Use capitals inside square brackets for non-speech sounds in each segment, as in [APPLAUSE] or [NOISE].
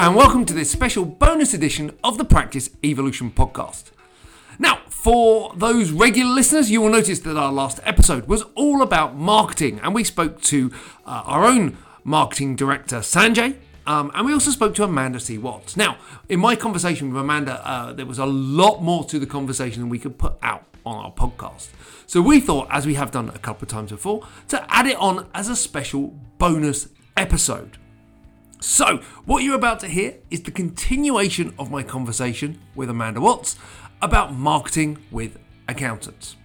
and welcome to this special bonus edition of the Practice Evolution podcast. Now, for those regular listeners, you will notice that our last episode was all about marketing, and we spoke to uh, our own marketing director, Sanjay, um, and we also spoke to Amanda C. Watts. Now, in my conversation with Amanda, uh, there was a lot more to the conversation than we could put out on our podcast. So we thought, as we have done a couple of times before, to add it on as a special bonus episode. So, what you're about to hear is the continuation of my conversation with Amanda Watts about marketing with accountants.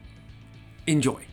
Enjoy.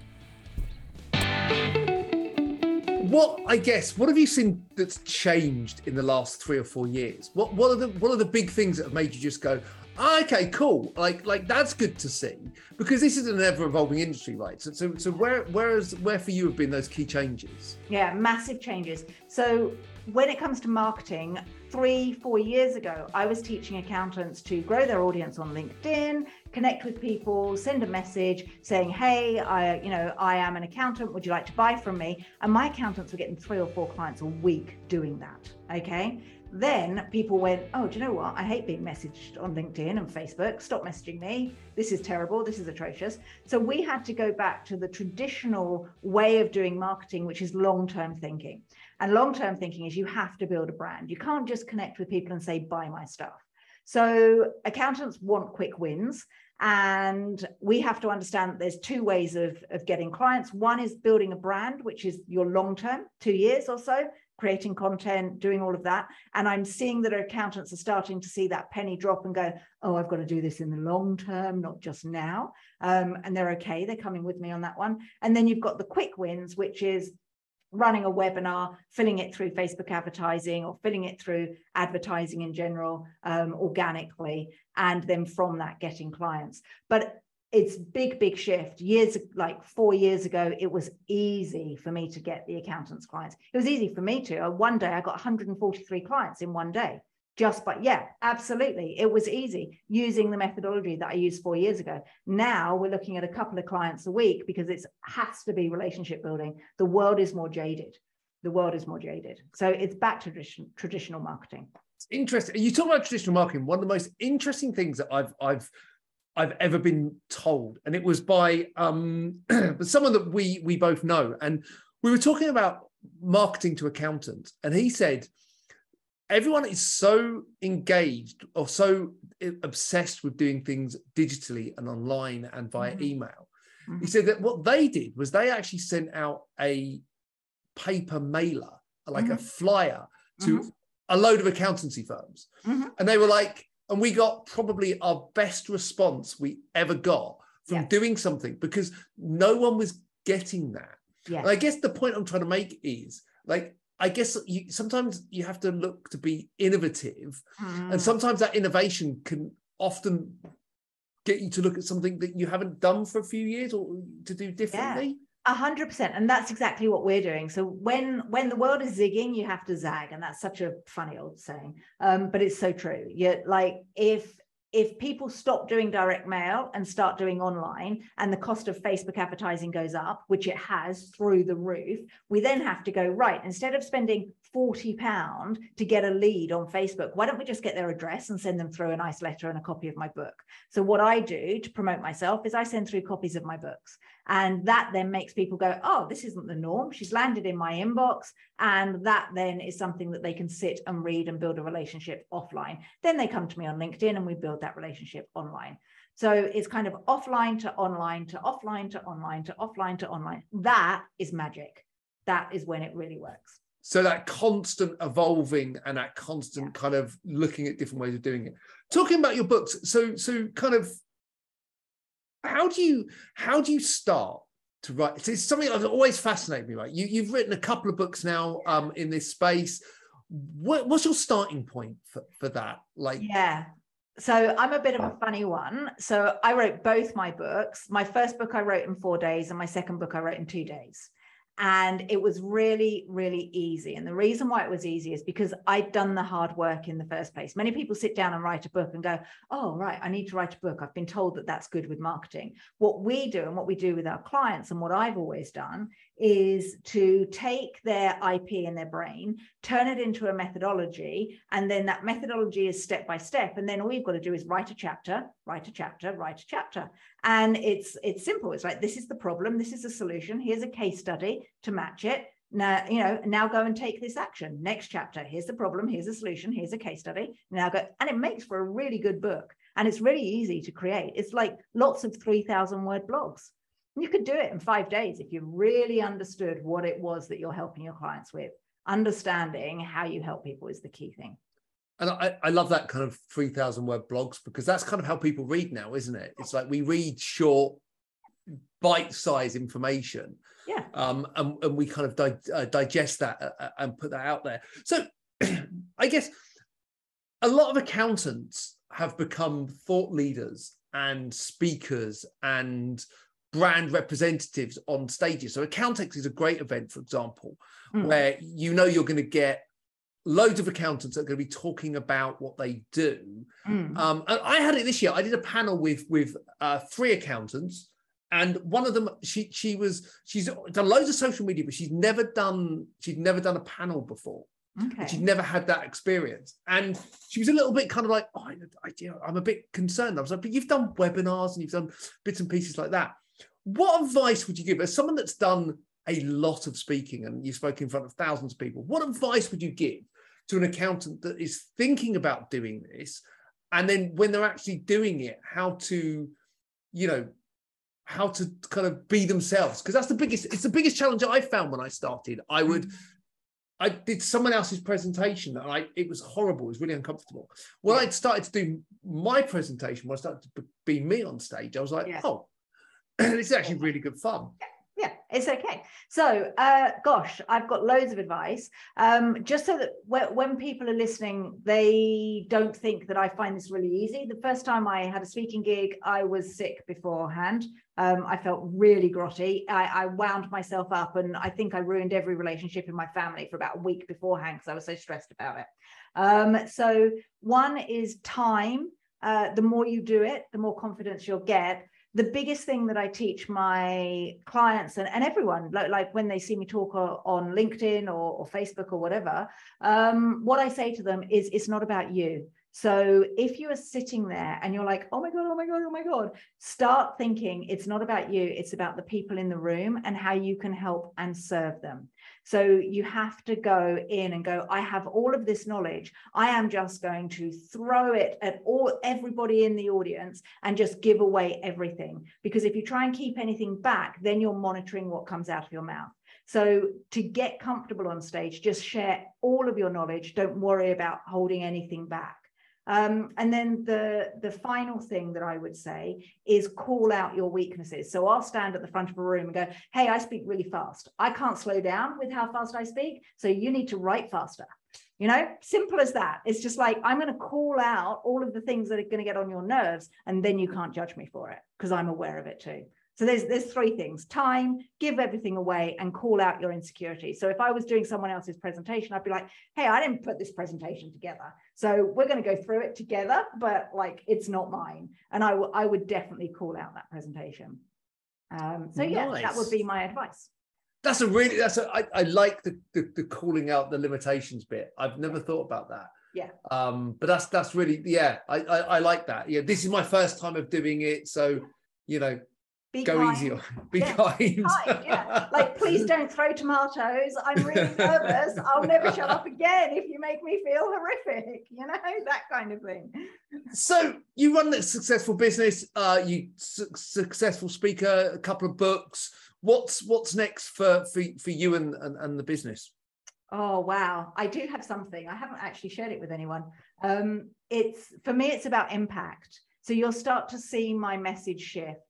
What I guess, what have you seen that's changed in the last three or four years? What what are the what are the big things that have made you just go, oh, okay, cool, like like that's good to see because this is an ever evolving industry, right? So so so where where is where for you have been those key changes? Yeah, massive changes. So when it comes to marketing, three, four years ago, I was teaching accountants to grow their audience on LinkedIn, connect with people, send a message saying, "Hey, I, you know, I am an accountant. Would you like to buy from me?" And my accountants were getting three or four clients a week doing that. Okay. Then people went, Oh, do you know what? I hate being messaged on LinkedIn and Facebook. Stop messaging me. This is terrible. This is atrocious. So we had to go back to the traditional way of doing marketing, which is long term thinking. And long term thinking is you have to build a brand. You can't just connect with people and say, buy my stuff. So accountants want quick wins. And we have to understand that there's two ways of, of getting clients. One is building a brand, which is your long term, two years or so, creating content, doing all of that. And I'm seeing that our accountants are starting to see that penny drop and go, oh, I've got to do this in the long term, not just now. Um, and they're okay. They're coming with me on that one. And then you've got the quick wins, which is running a webinar, filling it through Facebook advertising or filling it through advertising in general um, organically, and then from that getting clients. But it's big, big shift. Years like four years ago, it was easy for me to get the accountants clients. It was easy for me to. Uh, one day I got 143 clients in one day. Just but yeah absolutely. It was easy using the methodology that i used four years ago. Now we're looking at a couple of clients a week because it has to be relationship building. The world is more jaded. The world is more jaded. So it's back to tradition, traditional marketing. It's interesting. You talk about traditional marketing. One of the most interesting things that i've i've I've ever been told, and it was by um, [CLEARS THROAT] someone that we we both know, and we were talking about marketing to accountants, and he said everyone is so engaged or so obsessed with doing things digitally and online and via mm-hmm. email. Mm-hmm. He said that what they did was they actually sent out a paper mailer, like mm-hmm. a flyer to mm-hmm. a load of accountancy firms. Mm-hmm. And they were like, and we got probably our best response we ever got from yeah. doing something because no one was getting that. Yeah. And I guess the point I'm trying to make is like I guess you, sometimes you have to look to be innovative, mm. and sometimes that innovation can often get you to look at something that you haven't done for a few years or to do differently. A hundred percent, and that's exactly what we're doing. So when when the world is zigging, you have to zag, and that's such a funny old saying, um, but it's so true. You like if if people stop doing direct mail and start doing online and the cost of Facebook advertising goes up, which it has through the roof, we then have to go, right, instead of spending 40 pound to get a lead on Facebook, why don't we just get their address and send them through a nice letter and a copy of my book? So what I do to promote myself is I send through copies of my books. And that then makes people go, oh, this isn't the norm. She's landed in my inbox. And that then is something that they can sit and read and build a relationship offline. Then they come to me on LinkedIn and we build that relationship online. So it's kind of offline to online to offline to online to offline to online. That is magic. That is when it really works. So that constant evolving and that constant yeah. kind of looking at different ways of doing it. Talking about your books, so so kind of how do you how do you start to write? It's something that's always fascinated me. Right, you you've written a couple of books now um, in this space. What, what's your starting point for, for that? Like, yeah. So I'm a bit of a funny one. So I wrote both my books. My first book I wrote in four days, and my second book I wrote in two days. And it was really really easy. And the reason why it was easy is because i'd done the hard work in the first place. Many people sit down and write a book and go oh right i need to write a book. I've been told that that's good with marketing. What we do and what we do with our clients and what i've always done is to take their ip in their brain turn it into a methodology and then that methodology is step by step. And then all you've got to do is write a chapter write a chapter write a chapter. And it's it's simple. It's like this is the problem. This is the solution. Here's a case study to match it. Now you know now go and take this action. Next chapter. Here's the problem. Here's a solution. Here's a case study. Now go. And it makes for a really good book. And it's really easy to create. It's like lots of 3000 word blogs you could do it in five days if you really understood what it was that you're helping your clients with. Understanding how you help people is the key thing. And I, I love that kind of 3000 word blogs because that's kind of how people read now isn't it? It's like we read short bite-sized information yeah. um and, and we kind of di- uh, digest that uh, uh and put that out there. So [CLEARS THROAT] i guess a lot of accountants have become thought leaders and speakers and brand representatives on stages so accountex is a great event for example mm. where you know you're going to get loads of accountants that are going to be talking about what they do. Mm. Um, and I had it this year. I did a panel with with uh, three accountants, and one of them she she was she's done loads of social media, but she's never done she'd never done a panel before. Okay. She'd never had that experience, and she was a little bit kind of like, "Oh, I, I, I'm a bit concerned." I was like, "But you've done webinars and you've done bits and pieces like that. What advice would you give as someone that's done a lot of speaking and you spoke in front of thousands of people? What advice would you give to an accountant that is thinking about doing this and then when they're actually doing it how to you know how to kind of be themselves because that's the biggest it's the biggest challenge i found when i started i hmm. would I did someone else's presentation and I it was horrible. It was really uncomfortable. When yeah. I started to do my presentation, when I started to be me on stage, I was like, yeah. oh, is actually really good fun. Yeah it's okay. So uh, gosh i've got loads of advice. Um, just so that when people are listening they don't think that i find this really easy. The first time i had a speaking gig i was sick beforehand. Um, i felt really grotty. I, I, wound myself up and i think i ruined every relationship in my family for about a week beforehand because i was so stressed about it. Um, so one is time. Uh, the more you do it the more confidence you'll get the biggest thing that I teach my clients and, and everyone, like, like when they see me talk on LinkedIn or, or Facebook or whatever, um, what I say to them is it's not about you. So if you are sitting there and you're like, oh my God, oh my God, oh my God, start thinking it's not about you, it's about the people in the room and how you can help and serve them. So you have to go in and go, I have all of this knowledge. I am just going to throw it at all everybody in the audience and just give away everything. Because if you try and keep anything back, then you're monitoring what comes out of your mouth. So to get comfortable on stage, just share all of your knowledge. Don't worry about holding anything back. Um, and then the, the final thing that I would say is call out your weaknesses. So I'll stand at the front of a room and go, Hey, I speak really fast. I can't slow down with how fast I speak. So you need to write faster. You know, simple as that. It's just like, I'm going to call out all of the things that are going to get on your nerves, and then you can't judge me for it because I'm aware of it too. So there's there's three things: time, give everything away, and call out your insecurity. So if I was doing someone else's presentation, I'd be like, "Hey, I didn't put this presentation together, so we're going to go through it together, but like it's not mine." And I, w- I would definitely call out that presentation. Um, so yeah, nice. that would be my advice. That's a really that's a I, I like the, the the calling out the limitations bit. I've never thought about that yeah um but that's that's really yeah I, I, I like that yeah this is my first time of doing it so you know be go kind. easy be yeah. kind. kind yeah like please don't throw tomatoes i'm really [LAUGHS] nervous i'll never shut up again if you make me feel horrific you know [LAUGHS] that kind of thing so you run a successful business uh you su- successful speaker a couple of books what's what's next for for, for you and, and and the business Oh wow, I do have something. I haven't actually shared it with anyone. Um, it's for me, it's about impact. So you'll start to see my message shift.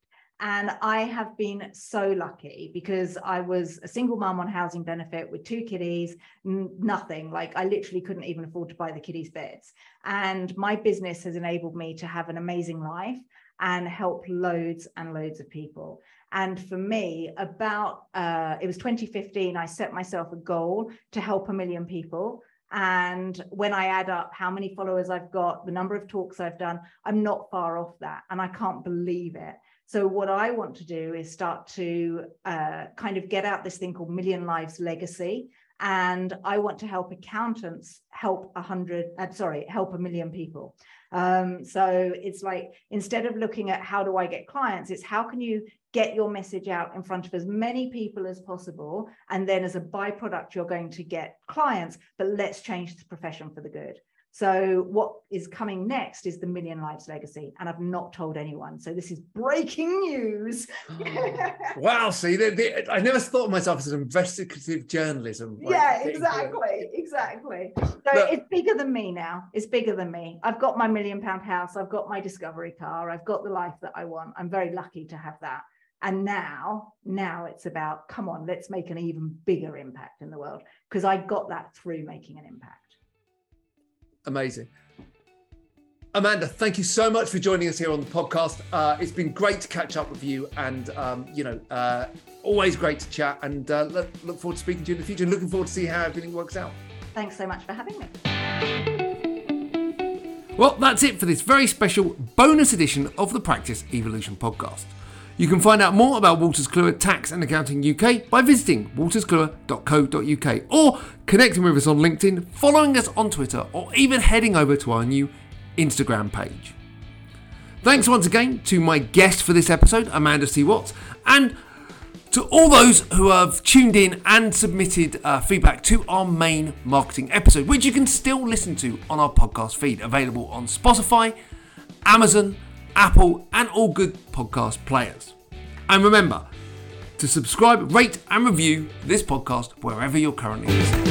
And I have been so lucky because I was a single mom on housing benefit with two kiddies, n- nothing. Like I literally couldn't even afford to buy the kiddies' beds. And my business has enabled me to have an amazing life. and help loads and loads of people. And for me, about uh, it was 2015, I set myself a goal to help a million people. And when I add up how many followers I've got, the number of talks I've done, I'm not far off that. And I can't believe it. So, what I want to do is start to uh, kind of get out this thing called Million Lives Legacy. And I want to help accountants help a hundred, uh, sorry, help a million people. Um, so it's like instead of looking at how do I get clients, it's how can you get your message out in front of as many people as possible. And then as a byproduct, you're going to get clients, but let's change the profession for the good. So what is coming next is the Million Lives Legacy, and I've not told anyone. So this is breaking news. [GASPS] [LAUGHS] wow! See, they, they, I never thought of myself as an investigative journalism. Like yeah, exactly, exactly. So but, it's bigger than me now. It's bigger than me. I've got my million pound house. I've got my discovery car. I've got the life that I want. I'm very lucky to have that. And now, now it's about come on, let's make an even bigger impact in the world because I got that through making an impact. Amazing. Amanda, thank you so much for joining us here on the podcast. Uh, it's been great to catch up with you, and um, you know, uh, always great to chat. And uh, look, look forward to speaking to you in the future. And looking forward to see how everything works out. Thanks so much for having me. Well, that's it for this very special bonus edition of the Practice Evolution podcast. You can find out more about Wolters Kluwer Tax and Accounting UK by visiting wolterskluwer.co.uk or connecting with us on LinkedIn, following us on Twitter, or even heading over to our new Instagram page. Thanks once again to my guest for this episode, Amanda C. Watts, and to all those who have tuned in and submitted uh, feedback to our main marketing episode, which you can still listen to on our podcast feed, available on Spotify, Amazon, Apple, and all good podcast players. And remember to subscribe, rate, and review this podcast wherever you're currently listening.